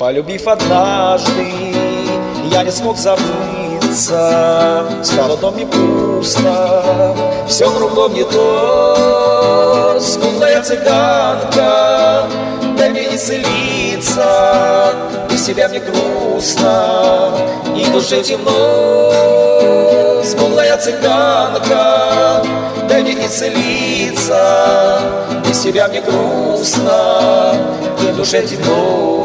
Полюбив однажды, я не смог забыться. Стало дом не пусто, все кругом не то. Смуглая цыганка, дай мне исцелиться Без тебя мне грустно и душе темно. Смуглая цыганка, дай мне исцелиться Без тебя мне грустно и душе темно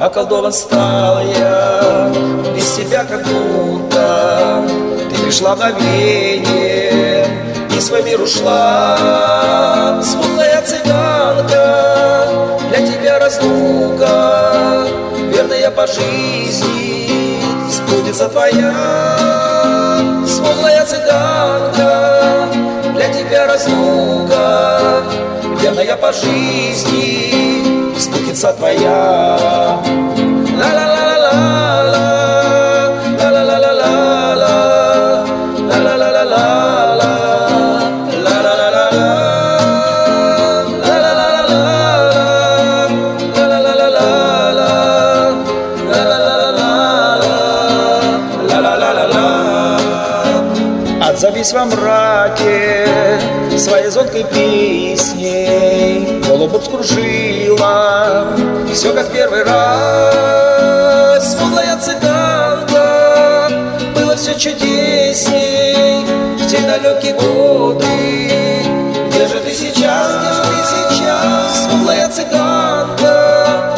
Околдован стал я. Без тебя как будто Ты пришла мгновение. И свой мир ушла Смуглая цыганка, для тебя разлука Верная по жизни сбудется твоя Смуглая цыганка, для тебя разлука Верная по жизни сбудется твоя Отзовись во мраке своей звонкой песней Голубым скружила все как первый раз. Смуглая цыганка, было все чудесней. В те далекие годы Где же ты сейчас, где же ты сейчас? Смуглая цыганка,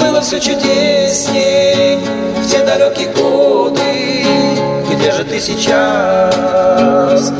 было все чудесней. В те далекие годы ты сейчас.